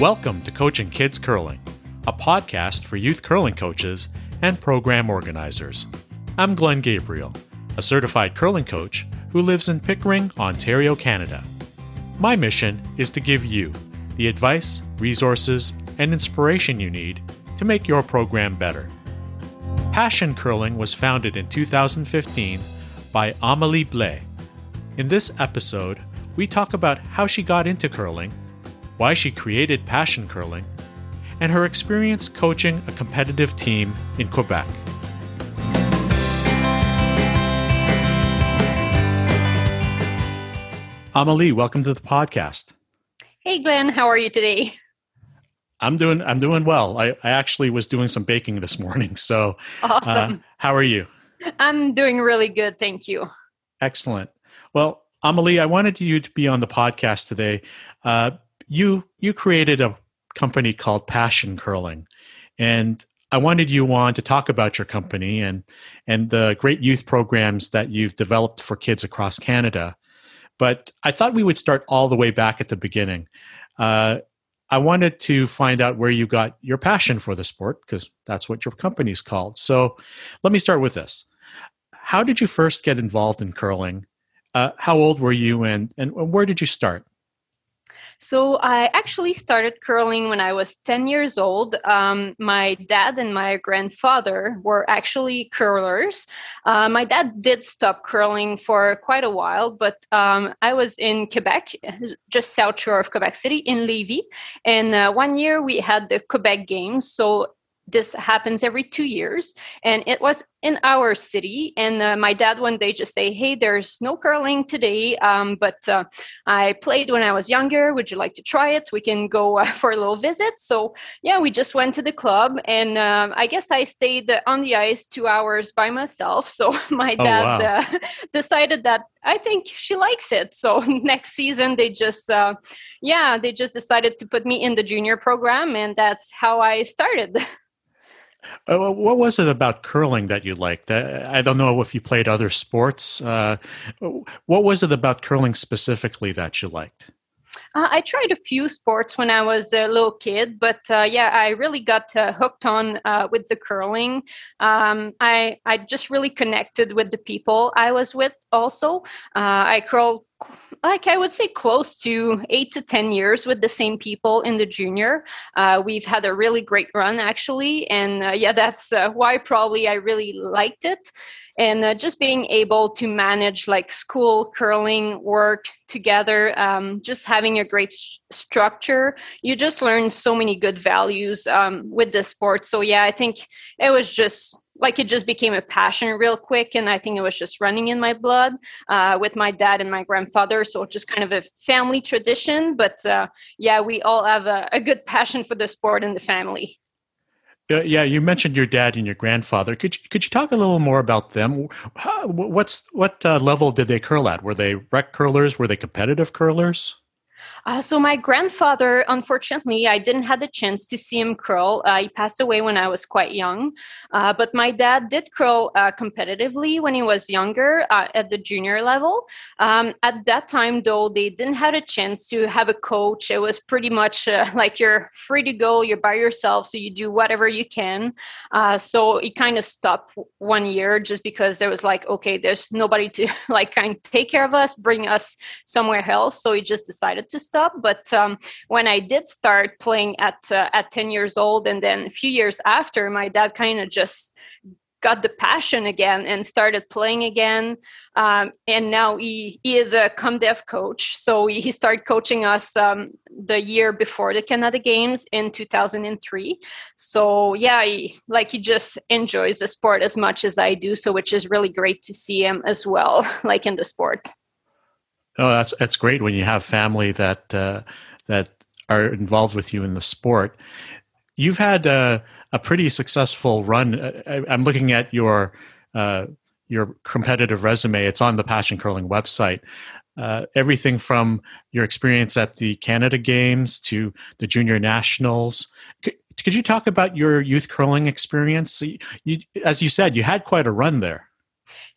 Welcome to Coaching Kids Curling, a podcast for youth curling coaches and program organizers. I'm Glenn Gabriel, a certified curling coach who lives in Pickering, Ontario, Canada. My mission is to give you the advice, resources, and inspiration you need to make your program better. Passion Curling was founded in 2015 by Amelie Blais. In this episode, we talk about how she got into curling why she created Passion Curling, and her experience coaching a competitive team in Quebec. Amelie, welcome to the podcast. Hey Glenn, how are you today? I'm doing I'm doing well. I, I actually was doing some baking this morning. So uh, awesome. Uh, how are you? I'm doing really good, thank you. Excellent. Well, Amelie, I wanted you to be on the podcast today uh, you you created a company called Passion Curling, and I wanted you on to talk about your company and and the great youth programs that you've developed for kids across Canada. But I thought we would start all the way back at the beginning. Uh, I wanted to find out where you got your passion for the sport because that's what your company's called. So let me start with this. How did you first get involved in curling? Uh, how old were you and, and where did you start? So I actually started curling when I was 10 years old. Um, my dad and my grandfather were actually curlers. Uh, my dad did stop curling for quite a while, but um, I was in Quebec, just south shore of Quebec City in Lévis. And uh, one year we had the Quebec Games. So this happens every two years and it was in our city. And uh, my dad one day just say hey there's no curling today um, but uh, i played when i was younger. Would you like to try it? We can go uh, for a little visit. So yeah we just went to the club. And um, i guess i stayed on the ice two hours by myself. So my oh, dad wow. Uh, decided that i think she likes it. So next season they just uh, yeah they just decided to put me in the junior program. And that's how i started Uh, what was it about curling that you liked? Uh, I don't know if you played other sports. Uh, what was it about curling specifically that you liked? Uh, I tried a few sports when I was a little kid, but uh, yeah, I really got uh, hooked on uh, with the curling. Um, I I just really connected with the people I was with. Also, uh, I curled like I would say close to eight to 10 years with the same people in the junior. Uh, we've had a really great run actually. And uh, yeah, that's uh, why probably I really liked it. And uh, just being able to manage like school, curling, work together, um, just having a great sh- structure, you just learn so many good values um, with the sport. So yeah, I think it was just like it just became a passion real quick and i think it was just running in my blood uh, with my dad and my grandfather. So just kind of a family tradition but uh, yeah we all have a, a, good passion for the sport in the family. Uh, yeah you mentioned your dad and your grandfather. Could you, could you talk a little more about them? How, what's what uh, level did they curl at? Were they rec curlers? Were they competitive curlers uh, so my grandfather, unfortunately, I didn't have the chance to see him curl. Uh, he passed away when I was quite young. Uh, but my dad did curl uh, competitively when he was younger uh, at the junior level. Um, at that time, though, they didn't have a chance to have a coach. It was pretty much uh, like you're free to go. You're by yourself, so you do whatever you can. so it kind of stopped one year just because there was like, okay, there's nobody to like kind of take care of us, bring us somewhere else. So he just decided to But um, when I did start playing at uh, at 10 years old, and then a few years after, my dad kind of just got the passion again and started playing again. Um, and now he, he is a come ComDev coach. So he started coaching us um, the year before the Canada Games in 2003. So yeah, he, like he just enjoys the sport as much as I do. So which is really great to see him as well, like in the sport. Oh, that's that's great when you have family that uh, that are involved with you in the sport. You've had a, a pretty successful run. Uh, I, am looking at your uh, your competitive resume. It's on the Passion Curling website. Uh, everything from your experience at the Canada Games to the Junior Nationals. Could, could you talk about your youth curling experience? You, as you said, you had quite a run there.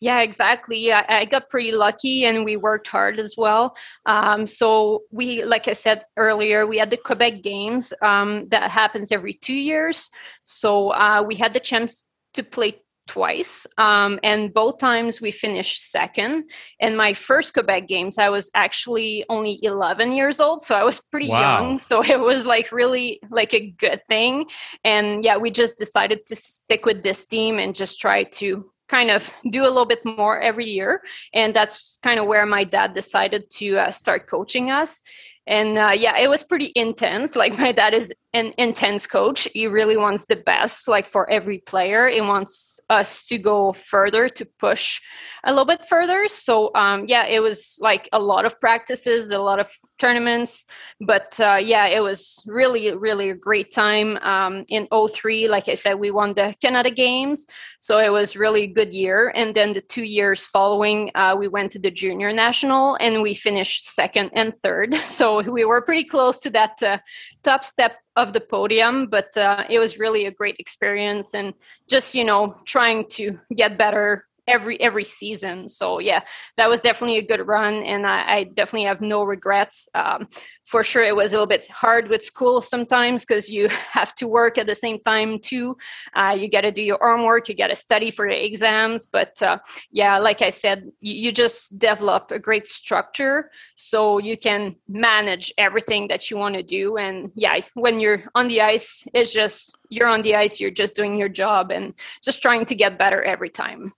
Yeah, exactly. I, I, got pretty lucky and we worked hard as well. Um, so, we, like I said earlier, we had the Quebec Games um, that happens every two years. So, uh, we had the chance to play twice um, and both times we finished second in my first quebec games i was actually only 11 years old so i was pretty wow. young so it was like really like a good thing and yeah we just decided to stick with this team and just try to kind of do a little bit more every year. And that's kind of where my dad decided to uh, start coaching us. And uh, yeah, it was pretty intense. Like my dad is an intense coach. He really wants the best, like for every player. He wants us to go further, to push a little bit further. So um, yeah, it was like a lot of practices, a lot of tournaments. But uh, yeah, it was really, really a great time. Um, in 03, like I said, we won the Canada Games. So it was really a good year. And then the two years following, uh, we went to the Junior National and we finished second and third. So we were pretty close to that uh, top step of the podium, but uh, it was really a great experience and just, you know, trying to get better every every season. So yeah that was definitely a good run and i, I definitely have no regrets. Um, for sure it was a little bit hard with school sometimes because you have to work at the same time too. Uh, you got to do your homework you got to study for the exams but uh, yeah like i said you, you just develop a great structure so you can manage everything that you want to do and yeah when you're on the ice it's just you're on the ice you're just doing your job and just trying to get better every time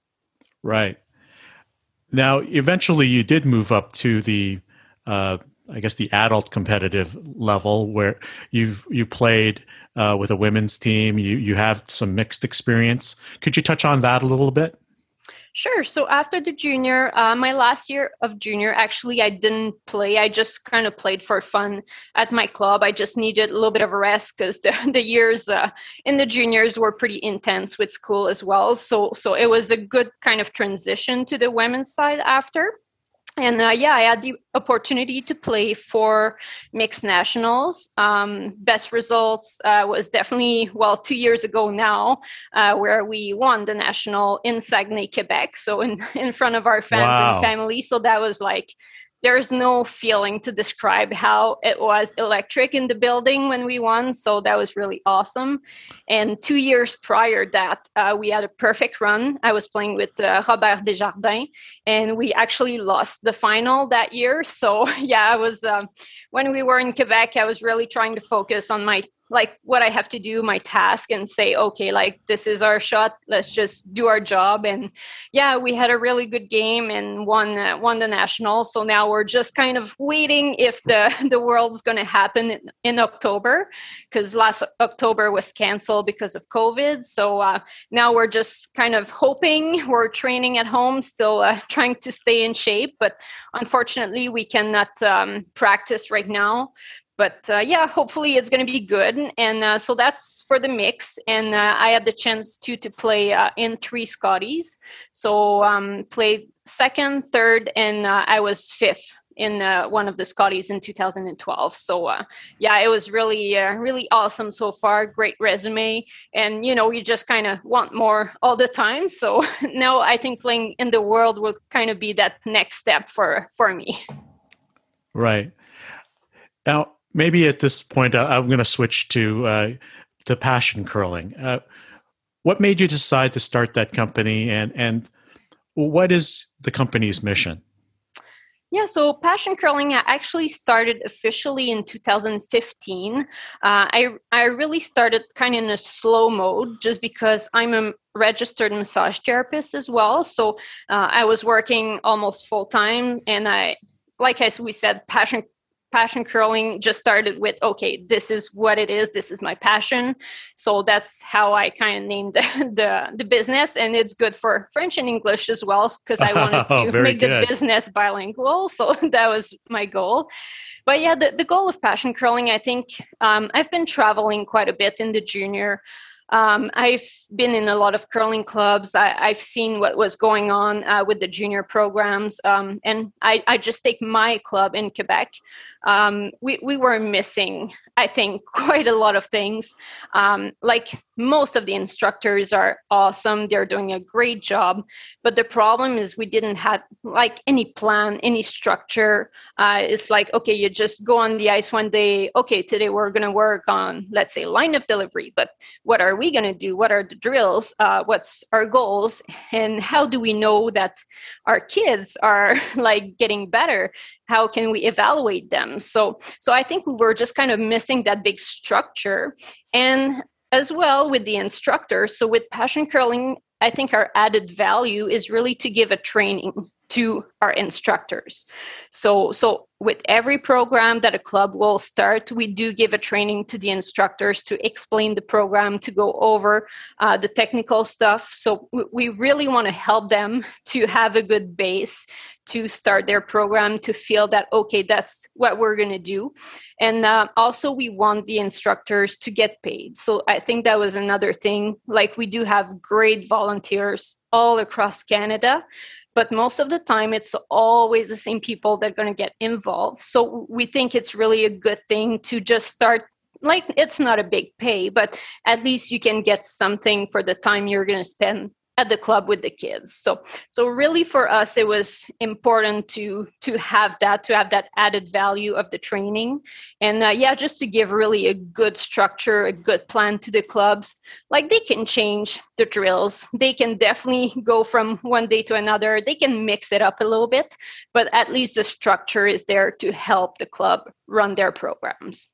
Right. Now, eventually, you did move up to the, uh, I guess, the adult competitive level where you've you played uh, with a women's team. You you have some mixed experience. Could you touch on that a little bit? Sure. So after the junior, uh, my last year of junior, actually, I didn't play. I just kind of played for fun at my club. I just needed a little bit of a rest because the, the years uh, in the juniors were pretty intense with school as well. So so it was a good kind of transition to the women's side after and uh, yeah, I had the opportunity to play for mixed nationals. Um, best results uh, was definitely well two years ago now, uh, where we won the national in Saguenay, Quebec, so in in front of our fans wow. and family. So that was like there's no feeling to describe how it was electric in the building when we won. So that was really awesome. And two years prior that, uh, we had a perfect run. I was playing with uh, Robert Desjardins, and we actually lost the final that year. So yeah, I was um, when we were in Quebec, I was really trying to focus on my like what I have to do, my task, and say, okay, like this is our shot. Let's just do our job. And yeah, we had a really good game and won uh, won the national. So now we're just kind of waiting if the the world's going to happen in, in October, because last October was canceled because of COVID. So uh, now we're just kind of hoping. We're training at home, still uh, trying to stay in shape, but unfortunately, we cannot um, practice right now but uh, yeah hopefully it's going to be good. And uh, so that's for the mix. And uh, i had the chance to to play uh, in three scotties. So um played second third and uh, i was fifth in uh, one of the scotties in 2012 so yeah it was really really awesome so far. Great resume. And you know you just kind of want more all the time. So now i think playing in the world will kind of be that next step for for me. Right. Now maybe at this point uh, I'm going to switch to uh, to passion curling. Uh, what made you decide to start that company, and and what is the company's mission? Yeah, so Passion Curling actually started officially in 2015. Uh, I I really started kind of in a slow mode just because I'm a registered massage therapist as well. So uh, I was working almost full time, and I like as we said, passion passion curling just started with okay this is what it is this is my passion so that's how i kind of named the, the, the business and it's good for french and english as well because i wanted oh, to make good. the business bilingual so that was my goal but yeah the, the goal of passion curling i think um, i've been traveling quite a bit in the junior Um, I've been in a lot of curling clubs. I, have seen what was going on uh, with the junior programs, um, and I, I, just take my club in Quebec. Um, we we were missing, I think, quite a lot of things. Um, like most of the instructors are awesome; they're doing a great job. But the problem is we didn't have like any plan, any structure. Uh, it's like okay, you just go on the ice one day. Okay, today we're going to work on let's say line of delivery, but what are we going to do? What are the drills? Uh, what's our goals? And how do we know that our kids are like getting better? How can we evaluate them? So, so I think we were just kind of missing that big structure, and as well with the instructors. So with passion curling, I think our added value is really to give a training to our instructors. So, so with every program that a club will start, we do give a training to the instructors to explain the program, to go over uh, the technical stuff. So we, we really want to help them to have a good base to start their program, to feel that okay, that's what we're going to do, and uh, also we want the instructors to get paid. So I think that was another thing. Like we do have great volunteers all across Canada but most of the time it's always the same people that are going to get involved. So we think it's really a good thing to just start like it's not a big pay but at least you can get something for the time you're going to spend at the club with the kids. So so really for us it was important to to have that to have that added value of the training. And uh, yeah just to give really a good structure a good plan to the clubs. Like they can change the drills. They can definitely go from one day to another. They can mix it up a little bit but at least the structure is there to help the club run their programs.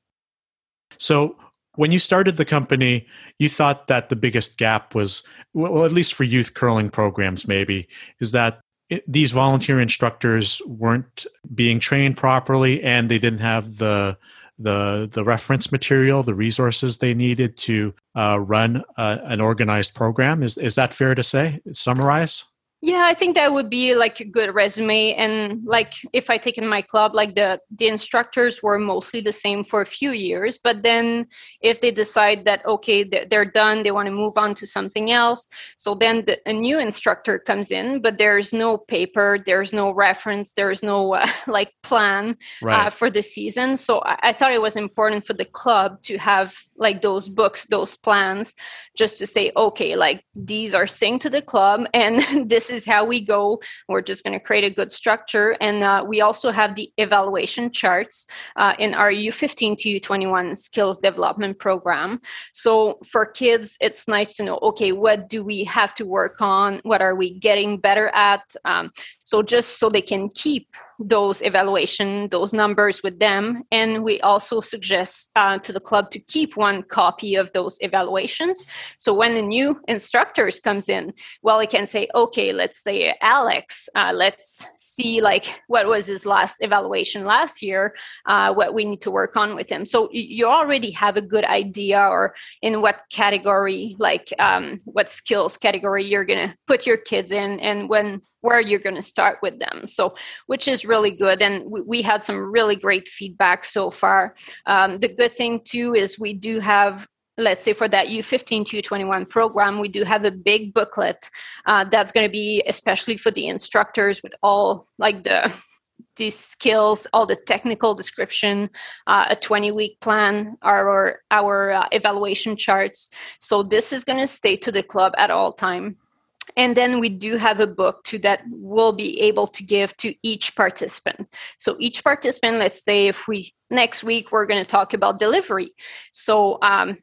So when you started the company, you thought that the biggest gap was, well, at least for youth curling programs, maybe, is that it, these volunteer instructors weren't being trained properly and they didn't have the the the reference material, the resources they needed to uh, run uh, an organized program. Is is that fair to say? Summarize. Yeah, I think that would be like a good resume. And like if I take in my club, like the the instructors were mostly the same for a few years, but then if they decide that okay, they're done, they want to move on to something else, so then the, a new instructor comes in, but there's no paper, there's no reference, there's no uh, like plan uh, right. uh, for the season. So I, I thought it was important for the club to have like those books, those plans, just to say okay, like these are staying to the club, and this is how we go. We're just going to create a good structure. And uh, we also have the evaluation charts uh, in our U15 to U21 skills development program. So for kids, it's nice to know okay, what do we have to work on? What are we getting better at? Um, so just so they can keep those evaluation those numbers with them and we also suggest uh, to the club to keep one copy of those evaluations. So when a new instructors comes in well he can say okay let's say alex uh, let's see like what was his last evaluation last year uh, what we need to work on with him. So you already have a good idea or in what category like um, what skills category you're going to put your kids in and when where you're going to start with them. So, which is really good. And we, we had some really great feedback so far. Um, the good thing, too, is we do have let's say for that U15 to U21 program, we do have a big booklet uh, that's going to be especially for the instructors with all like the these skills, all the technical description, uh, a 20 week plan, our our uh, evaluation charts. So this is going to stay to the club at all time and then we do have a book too that we'll be able to give to each participant. So each participant let's say if we next week we're going to talk about delivery. So um,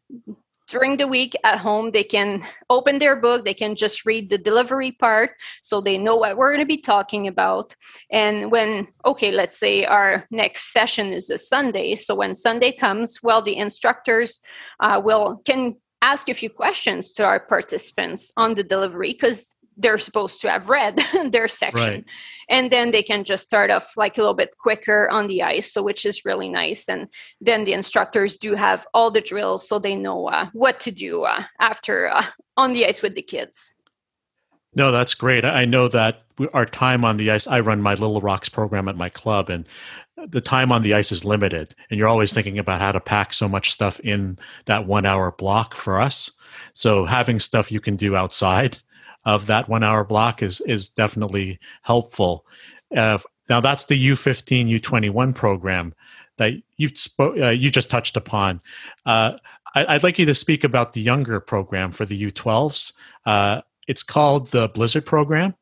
during the week at home they can open their book they can just read the delivery part so they know what we're going to be talking about. And when okay let's say our next session is a sunday so when sunday comes well the instructors uh, will can ask a few questions to our participants on the delivery because they're supposed to have read their section. Right. and then they can just start off like a little bit quicker on the ice so which is really nice. And then the instructors do have all the drills so they know uh, what to do uh, after uh, on the ice with the kids no, that's great. I know that our time on the ice, I run my Little Rocks program at my club, and the time on the ice is limited and you're always thinking about how to pack so much stuff in that one hour block for us So having stuff you can do outside of that one hour block is is definitely helpful. Uh, now that's the U15 U21 program that you spoke uh, you just touched upon. Uh, I, would like you to speak about the younger program for the U12s. Uh, it's called the Blizzard program.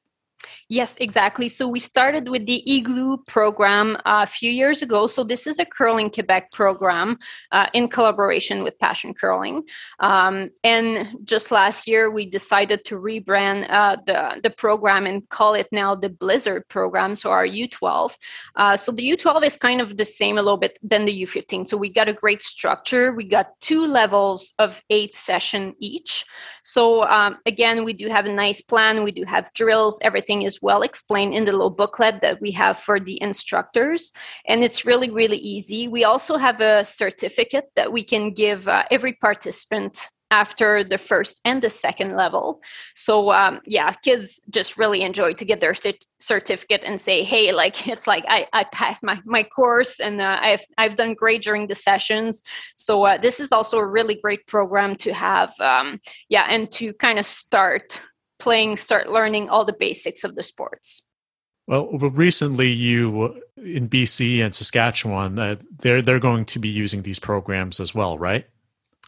Yes, exactly. So we started with the Igloo program uh, a few years ago. So this is a Curling Quebec program uh, in collaboration with Passion Curling. Um, and just last year, we decided to rebrand uh, the, the program and call it now the Blizzard program, so our U12. Uh, so the U12 is kind of the same a little bit than the U15. So we got a great structure. We got two levels of eight session each. So um, again, we do have a nice plan. We do have drills. Everything is well explained in the little booklet that we have for the instructors. And it's really, really easy. We also have a certificate that we can give uh, every participant after the first and the second level. So um, yeah, kids just really enjoy to get their certificate and say, hey, like it's like I, I passed my, my course and uh, I've I've done great during the sessions. So uh, this is also a really great program to have. Um, yeah, and to kind of start playing, start learning all the basics of the sports. Well, recently you in BC and Saskatchewan, uh, they're they're going to be using these programs as well, right?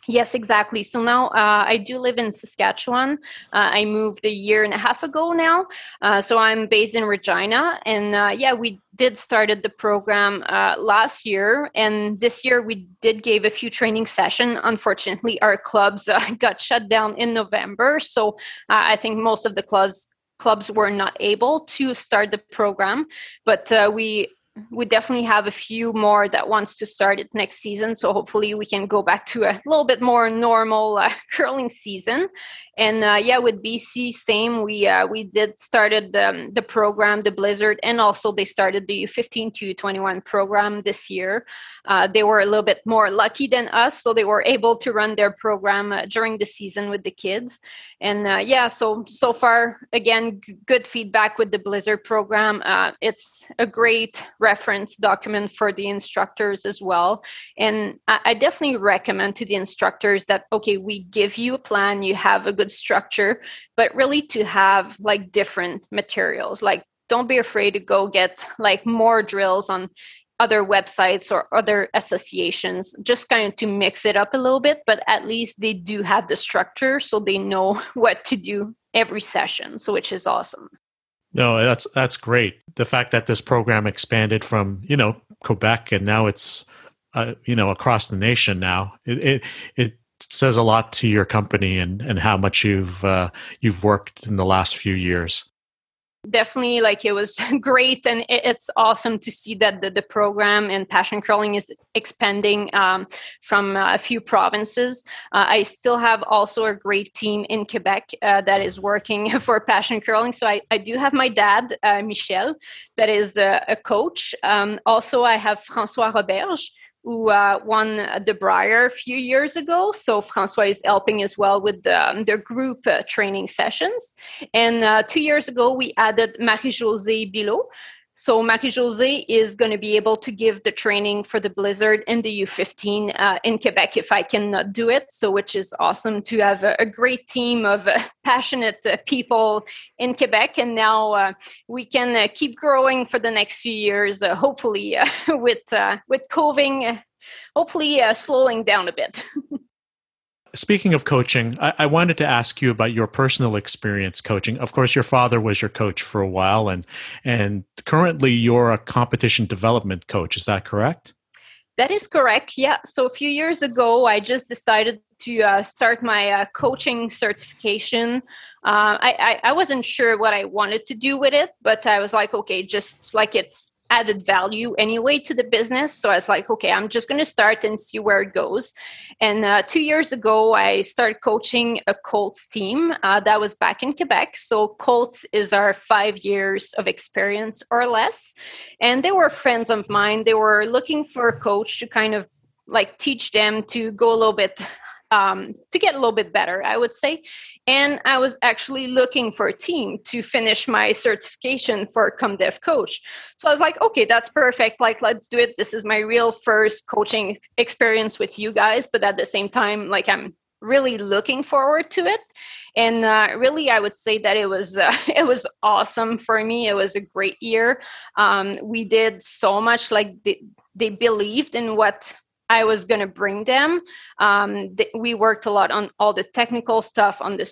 Yes, exactly. So now uh, I do live in Saskatchewan. Uh, I moved a year and a half ago now. Uh, so I'm based in Regina. And uh, yeah, we did started the program uh, last year. And this year we did gave a few training session. Unfortunately, our clubs uh, got shut down in November. So I think most of the clubs clubs were not able to start the program but uh, we we definitely have a few more that wants to start it next season so hopefully we can go back to a little bit more normal uh, curling season. And uh, yeah with bc same we uh, we did started um, the program the blizzard and also they started the 15 to 21 program this year. Uh, they were a little bit more lucky than us so they were able to run their program uh, during the season with the kids. And uh, yeah so so far again g- good feedback with the blizzard program. It's a great reference document for the instructors as well. And I, definitely recommend to the instructors that, okay, we give you a plan, you have a good structure, but really to have like different materials. Like, don't be afraid to go get like more drills on other websites or other associations just kind of to mix it up a little bit but at least they do have the structure so they know what to do every session so which is awesome no, that's that's great. The fact that this program expanded from you know Quebec and now it's uh, you know across the nation now. It, it, it says a lot to your company and and how much you've uh, you've worked in the last few years definitely like it was great and it's awesome to see that the, the program and passion curling is expanding um, from uh, a few provinces. Uh, i still have also a great team in quebec uh, that is working for passion curling so i, I do have my dad uh, michel that is a, a coach. Um, also i have francois roberge who uh, won the Brier a few years ago. So Francois is helping as well with the, um, their group uh, training sessions. And uh, two years ago, we added Marie-Josée Bilot, so Marie Jose is going to be able to give the training for the Blizzard in the U15 uh, in Quebec if I can do it. So, which is awesome to have a, a great team of uh, passionate uh, people in Quebec. And now uh, we can uh, keep growing for the next few years, uh, hopefully, with, with COVID, hopefully slowing down a bit. Speaking of coaching, I, I, wanted to ask you about your personal experience coaching. Of course, your father was your coach for a while, and and currently you're a competition development coach. Is that correct? That is correct. Yeah. So a few years ago, I just decided to uh, start my uh, coaching certification. Uh, I, I I wasn't sure what I wanted to do with it, but I was like, okay, just like it's added value anyway to the business. So I was like, okay, I'm just going to start and see where it goes. And uh, two years ago, I started coaching a Colts team uh, that was back in Quebec. So Colts is our five years of experience or less. And they were friends of mine. They were looking for a coach to kind of like teach them to go a little bit um, to get a little bit better, I would say. And I was actually looking for a team to finish my certification for ComDev coach. So I was like, okay, that's perfect. Like, let's do it. This is my real first coaching experience with you guys. But at the same time, like, I'm really looking forward to it and uh, really i would say that it was uh, it was awesome for me it was a great year um, we did so much like they, they believed in what I was going to bring them. Um, th- we worked a lot on all the technical stuff, on the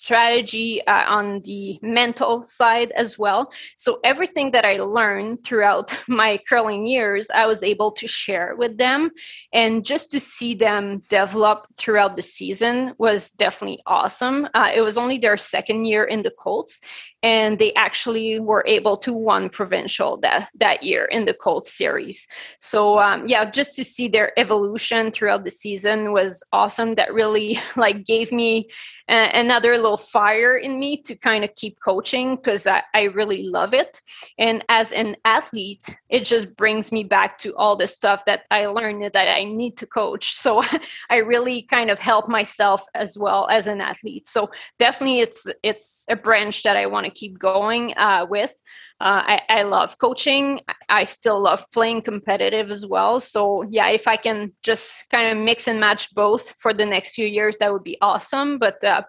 strategy uh, on the mental side as well. So everything that I learned throughout my curling years, I was able to share with them. And just to see them develop throughout the season was definitely awesome. Uh, it was only their second year in the Colts, and they actually were able to won provincial that that year in the Colts series. So um, yeah, just to see their evolution throughout the season was awesome. That really like gave me uh, another little fire in me to kind of keep coaching because I, I really love it. And as an athlete, it just brings me back to all the stuff that I learned that I need to coach. So I really kind of help myself as well as an athlete. So definitely, it's it's a branch that I want to keep going uh, with. Uh, I, I, love coaching. I still love playing competitive as well. So yeah, if I can just kind of mix and match both for the next few years, that would be awesome. But uh,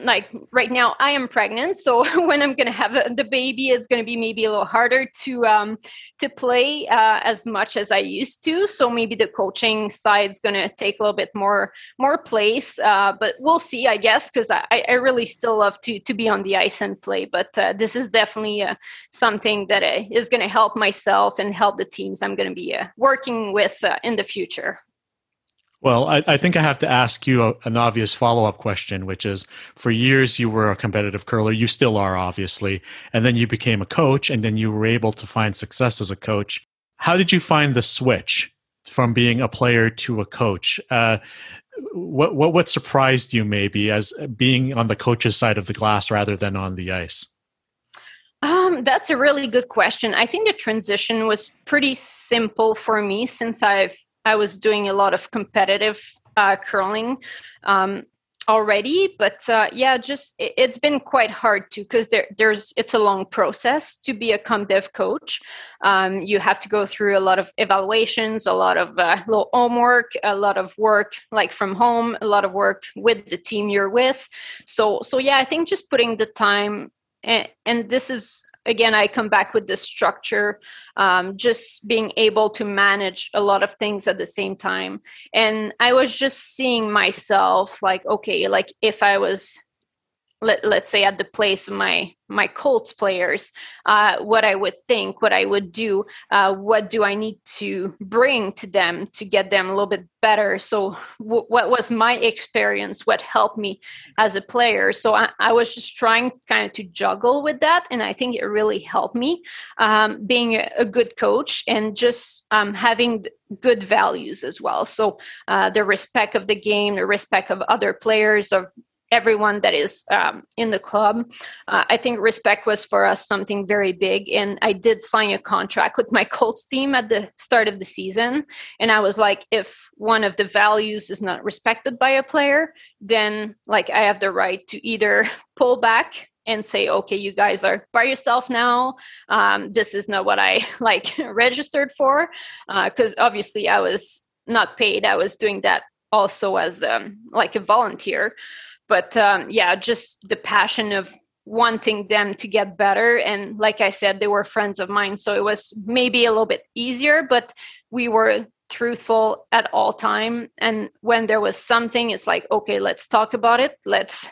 like right now i am pregnant so when i'm to have a, the baby it's to be maybe a little harder to um to play uh, as much as i used to. So maybe the coaching side is going to take a little bit more more place uh, but we'll see i guess because I, I really still love to to be on the ice and play. But uh, this is definitely uh, something that uh, going to help myself and help the teams i'm to be uh, working with in the future well, I, I, think I have to ask you a, an obvious follow up question, which is for years you were a competitive curler. You still are, obviously. And then you became a coach, and then you were able to find success as a coach. How did you find the switch from being a player to a coach? Uh, what, what, what surprised you maybe as being on the coach's side of the glass rather than on the ice? Um, that's a really good question. I think the transition was pretty simple for me since I've I was doing a lot of competitive uh, curling um, already, but uh, yeah, just it, has been quite hard too because there, there's it's a long process to be a com dev coach. Um, you have to go through a lot of evaluations, a lot of uh, homework, a lot of work like from home, a lot of work with the team you're with. So so yeah, I think just putting the time and, and this is again i come back with the structure um, just being able to manage a lot of things at the same time. And i was just seeing myself like okay like if i was let, let's say at the place of my my Colts players, uh, what I would think, what I would do, uh, what do I need to bring to them to get them a little bit better. So, w- what was my experience? What helped me as a player? So, I, I, was just trying kind of to juggle with that, and I think it really helped me um, being a, a, good coach and just um, having good values as well. So, uh, the respect of the game, the respect of other players, of everyone that is um, in the club. Uh, I think respect was for us something very big. And I did sign a contract with my Colts team at the start of the season. And I was like, if one of the values is not respected by a player, then like I have the right to either pull back and say okay you guys are by yourself now um, this is not what i like registered for because uh, obviously i was not paid i was doing that also as um, like a volunteer but um, yeah just the passion of wanting them to get better. And like i said they were friends of mine so it was maybe a little bit easier but we were truthful at all time. And when there was something it's like okay let's talk about it. Let's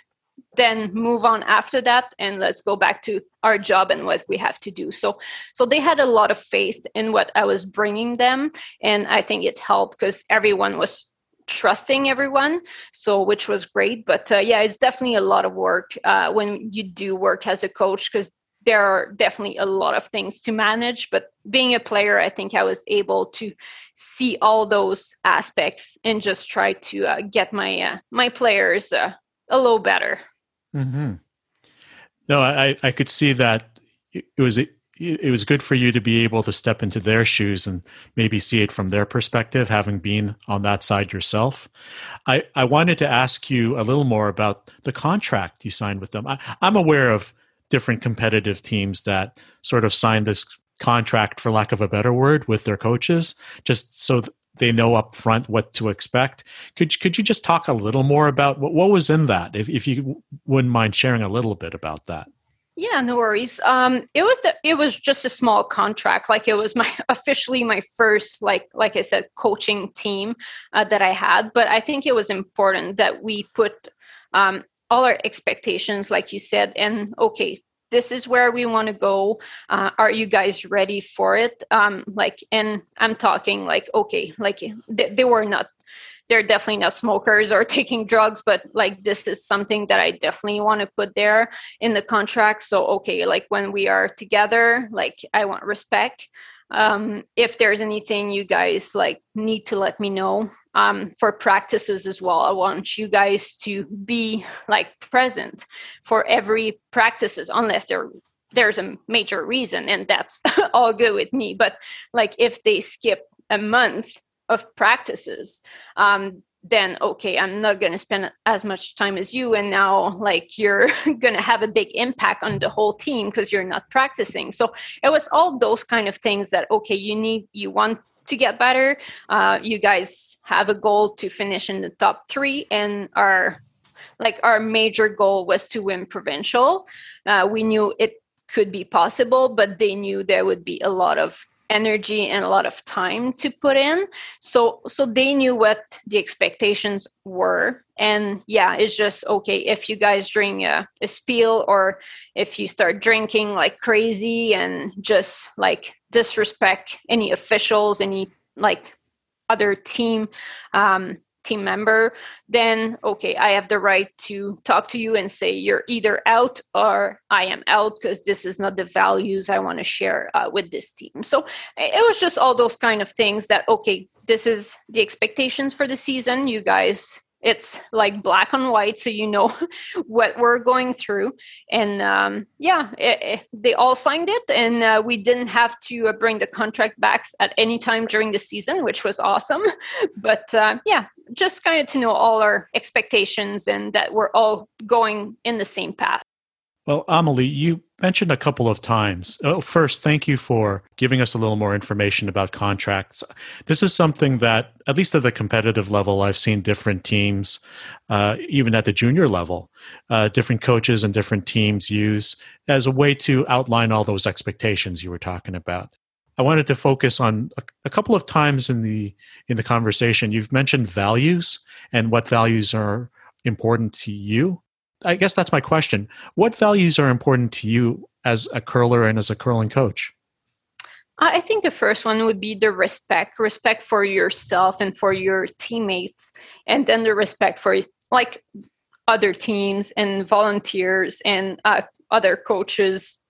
then move on after that and let's go back to our job and what we have to do. So so they had a lot of faith in what i was bringing them and i think it helped because everyone was trusting everyone so which was great but uh, yeah it's definitely a lot of work uh, when you do work as a coach because there are definitely a lot of things to manage but being a player i think i was able to see all those aspects and just try to uh, get my uh, my players uh, a little better mm-hmm. no i i could see that it was it was good for you to be able to step into their shoes and maybe see it from their perspective, having been on that side yourself. I, I wanted to ask you a little more about the contract you signed with them. I, I'm aware of different competitive teams that sort of signed this contract, for lack of a better word, with their coaches, just so they know up front what to expect. Could could you just talk a little more about what, what was in that, if if you wouldn't mind sharing a little bit about that? Yeah, no worries. Um, it was the, it was just a small contract. Like it was my officially my first like like I said coaching team uh, that I had. But I think it was important that we put um, all our expectations, like you said, and okay, this is where we want to go uh, are you guys ready for it um like and i'm talking like okay like they, they were not they're definitely not smokers or taking drugs but like this is something that i definitely want to put there in the contract. So okay like when we are together like i want respect. Um, if there's anything you guys like need to let me know um, for practices as well i want you guys to be like present for every practices unless there there's a major reason and that's all good with me. But like if they skip a month of practices um, then okay i'm not going to spend as much time as you and now like you're going to have a big impact on the whole team because you're not practicing. So it was all those kind of things that okay you need you want to get better. Uh, you guys have a goal to finish in the top three and our like our major goal was to win provincial. Uh, we knew it could be possible but they knew there would be a lot of energy and a lot of time to put in. So so they knew what the expectations were. And yeah it's just okay if you guys drink a, a spiel or if you start drinking like crazy and just like disrespect any officials any like other team um, team member, then okay, I have the right to talk to you and say you're either out or I am out because this is not the values I want to share uh, with this team. So it was just all those kind of things that okay, this is the expectations for the season. You guys it's like black and white so you know what we're going through. And um, yeah it, it, they all signed it and uh, we didn't have to uh, bring the contract back at any time during the season which was awesome. But uh, yeah just kind of to know all our expectations and that we're all going in the same path well, Amelie, you mentioned a couple of times. Oh, first, thank you for giving us a little more information about contracts. This is something that, at least at the competitive level, I've seen different teams, uh, even at the junior level, uh, different coaches and different teams use as a way to outline all those expectations you were talking about. I wanted to focus on a, a couple of times in the in the conversation. You've mentioned values and what values are important to you I guess that's my question. What values are important to you as a curler and as a curling coach? I think the first one would be the respect, respect for yourself and for your teammates, and then the respect for like other teams and volunteers and uh, other coaches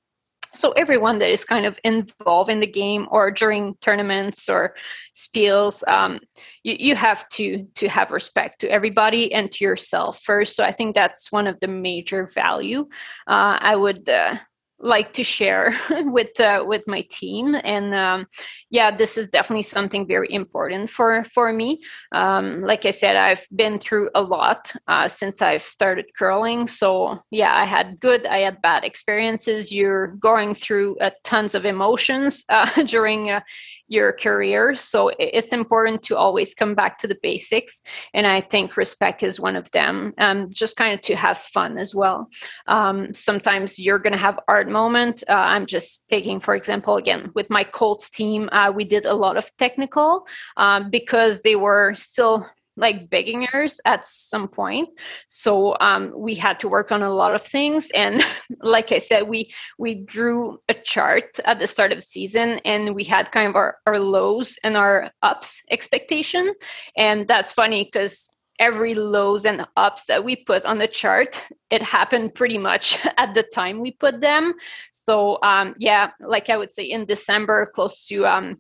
so everyone that is kind of involved in the game or during tournaments or spiels um, you, you have to to have respect to everybody and to yourself first. So i think that's one of the major value uh, i would uh, like to share with uh, with my team. And um, yeah this is definitely something very important for for me. Um, like i said i've been through a lot uh, since i've started curling. So yeah i had good i had bad experiences. You're going through uh, tons of emotions uh, during uh, your career. So it's important to always come back to the basics. And I think respect is one of them. Um, just kind of to have fun as well. Um, sometimes you're going to have art moment. Uh, I'm just taking, for example, again, with my Colts team, uh, we did a lot of technical um, because they were still like beginners at some point. So um, we had to work on a lot of things. And like i said we we drew a chart at the start of season and we had kind of our, our lows and our ups expectation. And that's funny because every lows and ups that we put on the chart it happened pretty much at the time we put them. So um, yeah like i would say in december close to um,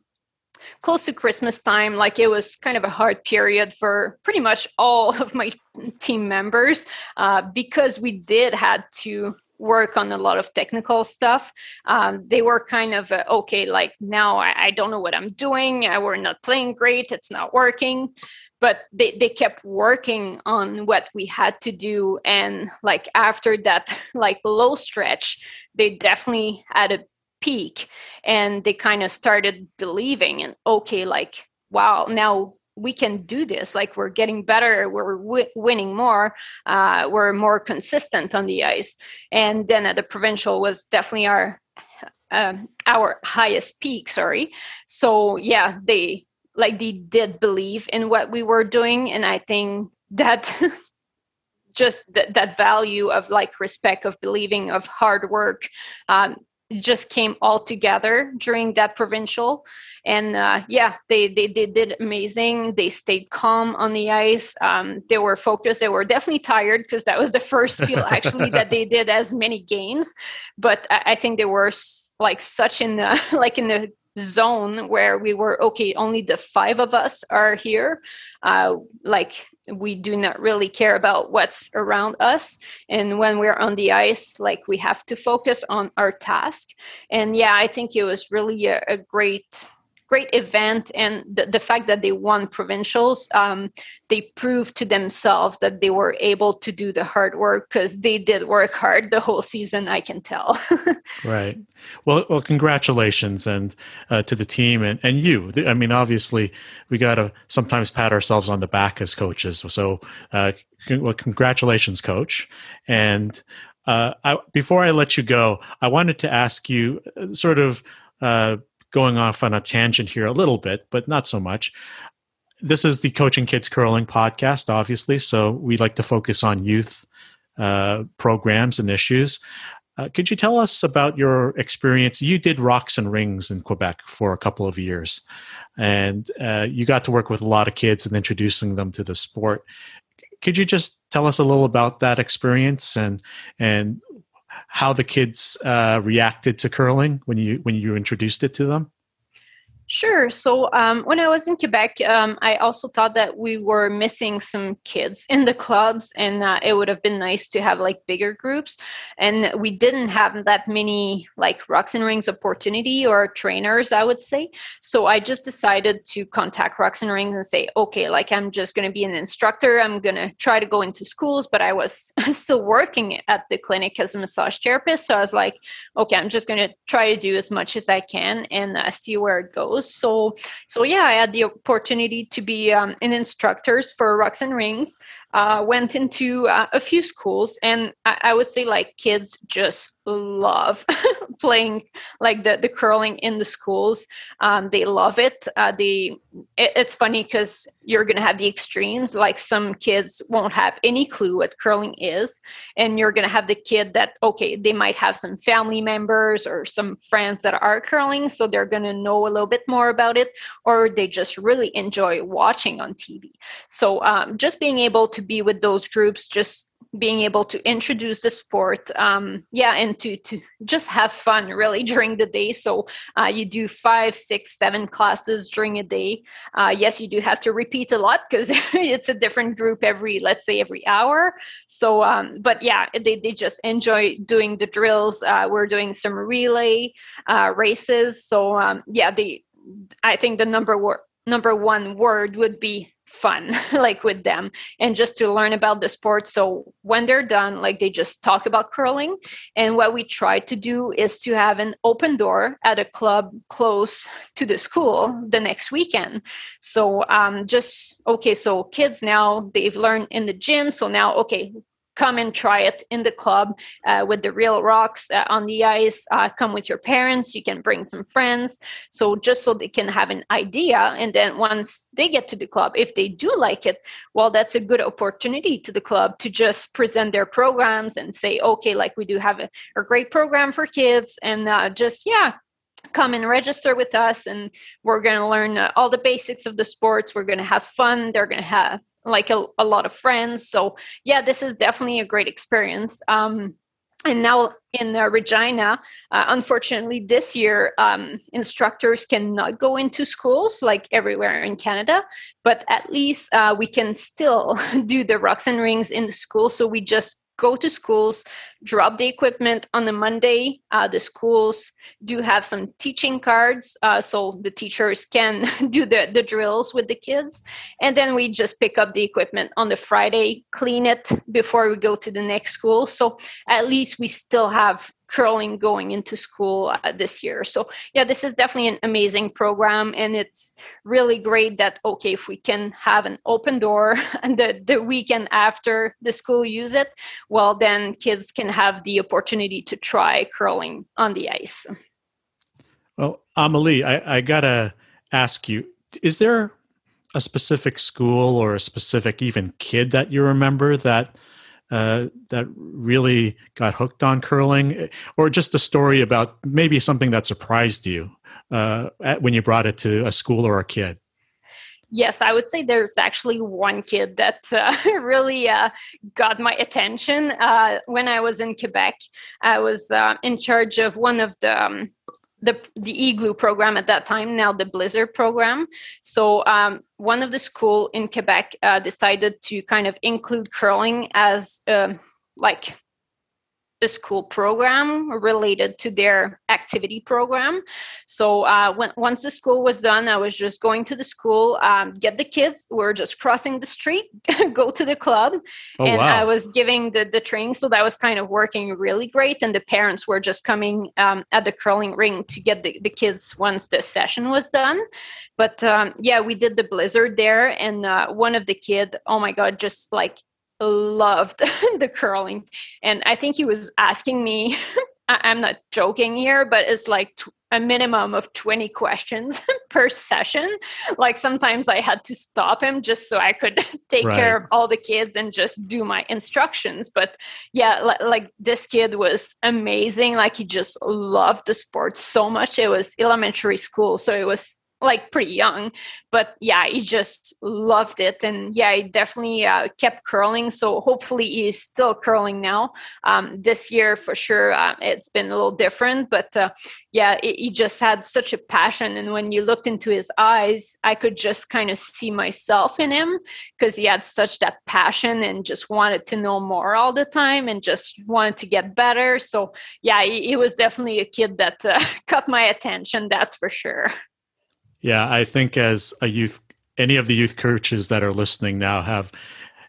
close to Christmas time, like it was kind of a hard period for pretty much all of my team members uh, because we did had to work on a lot of technical stuff. Um, they were kind of uh, okay, like now I, I, don't know what I'm doing. I, we're not playing great. It's not working. But they, they kept working on what we had to do. And like after that, like low stretch, they definitely had a peak and they kind of started believing and okay like wow now we can do this like we're getting better we're w- winning more uh, we're more consistent on the ice. And then at the provincial was definitely our uh, our highest peak sorry. So yeah they like they did believe in what we were doing and i think that just th- that value of like respect of believing of hard work um, just came all together during that provincial. And uh, yeah they, they, they did amazing. They stayed calm on the ice. Um, they were focused. They were definitely tired because that was the first feel actually that they did as many games. But I, I think they were like such in the like in the zone where we were okay only the five of us are here. Uh, like we do not really care about what's around us. And when we're on the ice like we have to focus on our task. And yeah i think it was really a, a great great event and the, the fact that they won provincials um, they proved to themselves that they were able to do the hard work because they did work hard the whole season i can tell. Right. Well well congratulations and uh, to the team and, and you. I mean obviously we got to sometimes pat ourselves on the back as coaches so uh, well congratulations coach. And uh, I, before I let you go, I wanted to ask you uh, sort of uh, going off on a tangent here a little bit, but not so much. This is the Coaching Kids Curling podcast, obviously, so we like to focus on youth uh, programs and issues. Uh, could you tell us about your experience? You did Rocks and Rings in Quebec for a couple of years, and uh, you got to work with a lot of kids and introducing them to the sport. Could you just tell us a little about that experience and and how the kids uh, reacted to curling when you when you introduced it to them? Sure. So um, when I was in Quebec, um, I also thought that we were missing some kids in the clubs, and uh, it would have been nice to have like bigger groups. And we didn't have that many like Rocks and Rings opportunity or trainers, I would say. So I just decided to contact Rocks and Rings and say, okay, like I'm just going to be an instructor. I'm going to try to go into schools, but I was still working at the clinic as a massage therapist. So I was like, okay, I'm just going to try to do as much as I can and uh, see where it goes so so yeah i had the opportunity to be um, an instructors for rocks and rings uh, went into uh, a few schools and I, I, would say like kids just love playing like the, the curling in the schools. Um, they love it. Uh, they it, it's funny because you're gonna have the extremes like some kids won't have any clue what curling is and you're gonna have the kid that okay they might have some family members or some friends that are curling so they're gonna know a little bit more about it or they just really enjoy watching on tv so um, just being able to be with those groups just being able to introduce the sport um, yeah and to to just have fun really during the day. So uh, you do five six seven classes during a day. Uh, yes you do have to repeat a lot because it's a different group every let's say every hour. So um, but yeah they, they just enjoy doing the drills. Uh, we're doing some relay uh, races. So um, yeah they i think the number wor- number one word would be fun like with them and just to learn about the sport. So when they're done like they just talk about curling. And what we try to do is to have an open door at a club close to the school the next weekend. So um just okay so kids now they've learned in the gym. So now okay come and try it in the club uh, with the real rocks uh, on the ice uh, come with your parents you can bring some friends. So just so they can have an idea and then once they get to the club if they do like it well that's a good opportunity to the club to just present their programs and say okay like we do have a, a great program for kids and uh, just yeah come and register with us and we're going to learn uh, all the basics of the sports. We're going to have fun. They're going to have like a, a lot of friends. So yeah, this is definitely a great experience. Um, and now in uh, Regina, uh, unfortunately, this year um, instructors cannot go into schools like everywhere in Canada, but at least uh, we can still do the rocks and rings in the school. So we just go to schools, drop the equipment on the Monday. Uh, the schools do have some teaching cards, uh, so the teachers can do the, the drills with the kids. And then we just pick up the equipment on the Friday, clean it before we go to the next school. So at least we still have curling going into school uh, this year. So yeah, this is definitely an amazing program, and it's really great that okay, if we can have an open door and the the weekend after the school use it, well then kids can have the opportunity to try curling on the ice. Well, Amelie, I, I gotta ask you: Is there a specific school or a specific even kid that you remember that? Uh, that really got hooked on curling, or just a story about maybe something that surprised you uh, at, when you brought it to a school or a kid? Yes, I would say there's actually one kid that uh, really uh, got my attention. Uh, when I was in Quebec, I was uh, in charge of one of the um, the the igloo program at that time now the blizzard program. So um, one of the school in quebec uh, decided to kind of include curling as um, like a school program related to their activity program. So uh, when once the school was done, I was just going to the school, um, get the kids. We are just crossing the street, go to the club, oh, and wow. I was giving the the training. So that was kind of working really great. And the parents were just coming um, at the curling ring to get the, the kids once the session was done. But um, yeah, we did the blizzard there, and uh, one of the kid, oh my god, just like loved the curling. And I think he was asking me, I'm not joking here, but it's like a minimum of 20 questions per session. Like sometimes I had to stop him just so I could take right. care of all the kids and just do my instructions. But yeah, like this kid was amazing. Like he just loved the sport so much. It was elementary school. So it was like pretty young but yeah he just loved it. And yeah he definitely uh, kept curling so hopefully he's still curling now. Um, this year for sure uh, it's been a little different but uh, yeah it, he just had such a passion. And when you looked into his eyes i could just kind of see myself in him because he had such that passion and just wanted to know more all the time and just wanted to get better. So yeah he, he was definitely a kid that uh, caught my attention that's for sure yeah, I think as a youth, any of the youth coaches that are listening now have,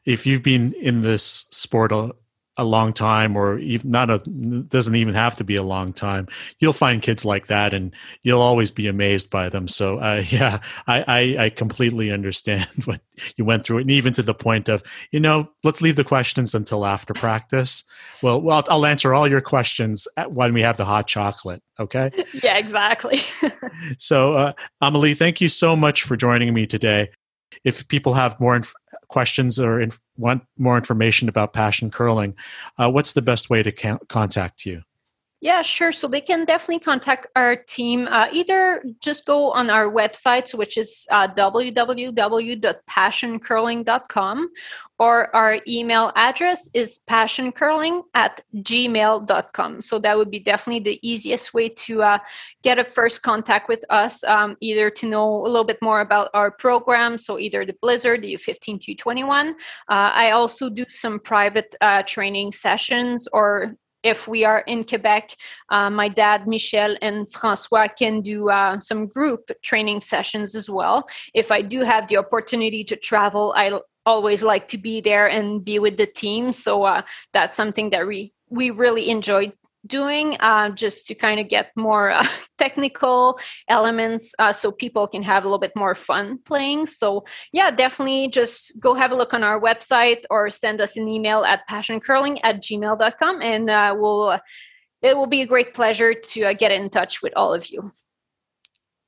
if you've been in this sport a long time or even not a doesn't even have to be a long time. You'll find kids like that and you'll always be amazed by them. So uh, yeah I, I, I completely understand what you went through and even to the point of you know let's leave the questions until after practice. Well well i'll answer all your questions when we have the hot chocolate okay? Yeah exactly. So uh, amelie thank you so much for joining me today. If people have more inf- questions or inf- want more information about passion curling, uh, what's the best way to ca- contact you? Yeah, sure. So they can definitely contact our team. Uh, either just go on our website, which is uh, www.passioncurling.com, or our email address is passioncurling at gmail.com. So that would be definitely the easiest way to uh, get a first contact with us, um, either to know a little bit more about our program. So either the Blizzard, the U15 to U21. Uh, I also do some private uh, training sessions or if we are in Quebec, uh, my dad, Michel, and Francois can do uh, some group training sessions as well. If I do have the opportunity to travel, I always like to be there and be with the team. So uh, that's something that we we really enjoyed doing uh, just to kind of get more uh, technical elements uh, so people can have a little bit more fun playing. So yeah definitely just go have a look on our website or send us an email at passioncurling at gmail.com and uh, we'll it will be a great pleasure to uh, get in touch with all of you.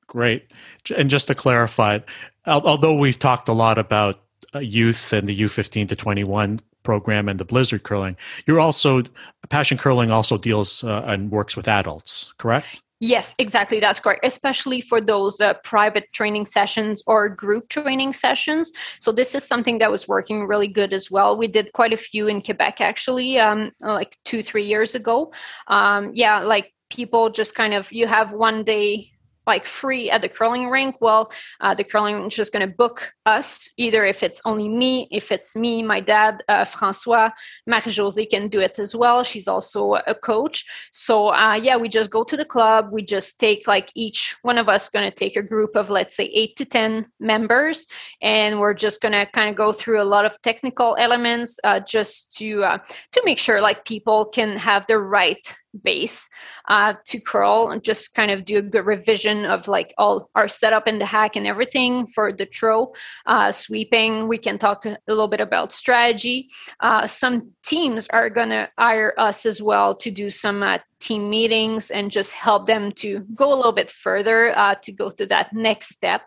Great. And just to clarify although we've talked a lot about uh, youth and the u15 to 21 program and the blizzard curling you're also passion curling also deals uh, and works with adults correct Yes, exactly. That's correct. Especially for those uh, private training sessions or group training sessions. So this is something that was working really good as well. We did quite a few in Quebec actually, um, like two, three years ago. Um, yeah, like people just kind of you have one day like free at the curling rink well uh, the curling is just going to book us either if it's only me if it's me my dad uh, francois marie-josée can do it as well she's also a coach. So uh, yeah we just go to the club we just take like each one of us going to take a group of let's say eight to ten members and we're just going to kind of go through a lot of technical elements uh, just to uh, to make sure like people can have the right base uh, to curl and just kind of do a good revision of like all our setup in the hack and everything for the throw uh, sweeping. We can talk a little bit about strategy. Uh, some teams are going to hire us as well to do some uh, team meetings and just help them to go a little bit further uh, to go to that next step.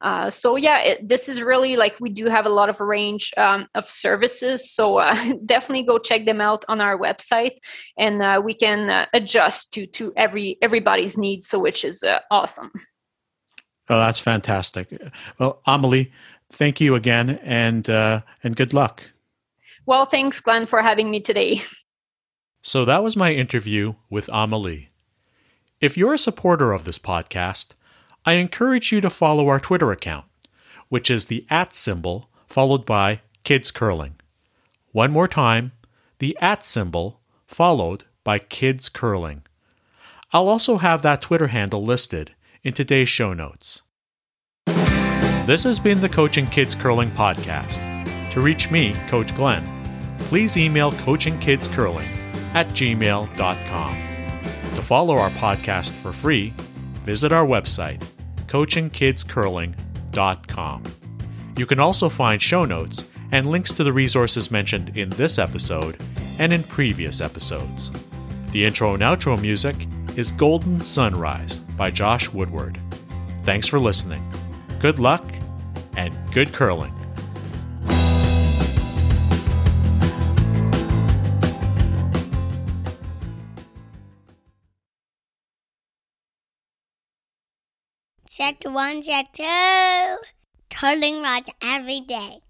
Uh, so yeah, it, this is really like we do have a lot of range um, of services. So uh, definitely go check them out on our website, and uh, we can uh, adjust to to every everybody's needs. So which is uh, awesome. Oh, that's fantastic. Well, Amelie, thank you again, and and good luck. Well, thanks, Glenn, for having me today. So that was my interview with Amelie. If you're a supporter of this podcast, I encourage you to follow our Twitter account, which is the at symbol followed by Kids Curling. One more time, the at symbol followed by Kids Curling. I'll also have that Twitter handle listed in today's show notes. This has been the Coaching Kids Curling podcast. To reach me, Coach Glenn, please email coachingkidscurling at gmail.com. To follow our podcast for free, visit our website, coachingkidscurling.com. You can also find show notes and links to the resources mentioned in this episode and in previous episodes. The intro and outro music is Golden Sunrise by Josh Woodward. Thanks for listening. Good luck and good curling. Check one, check two. Curling rod every day.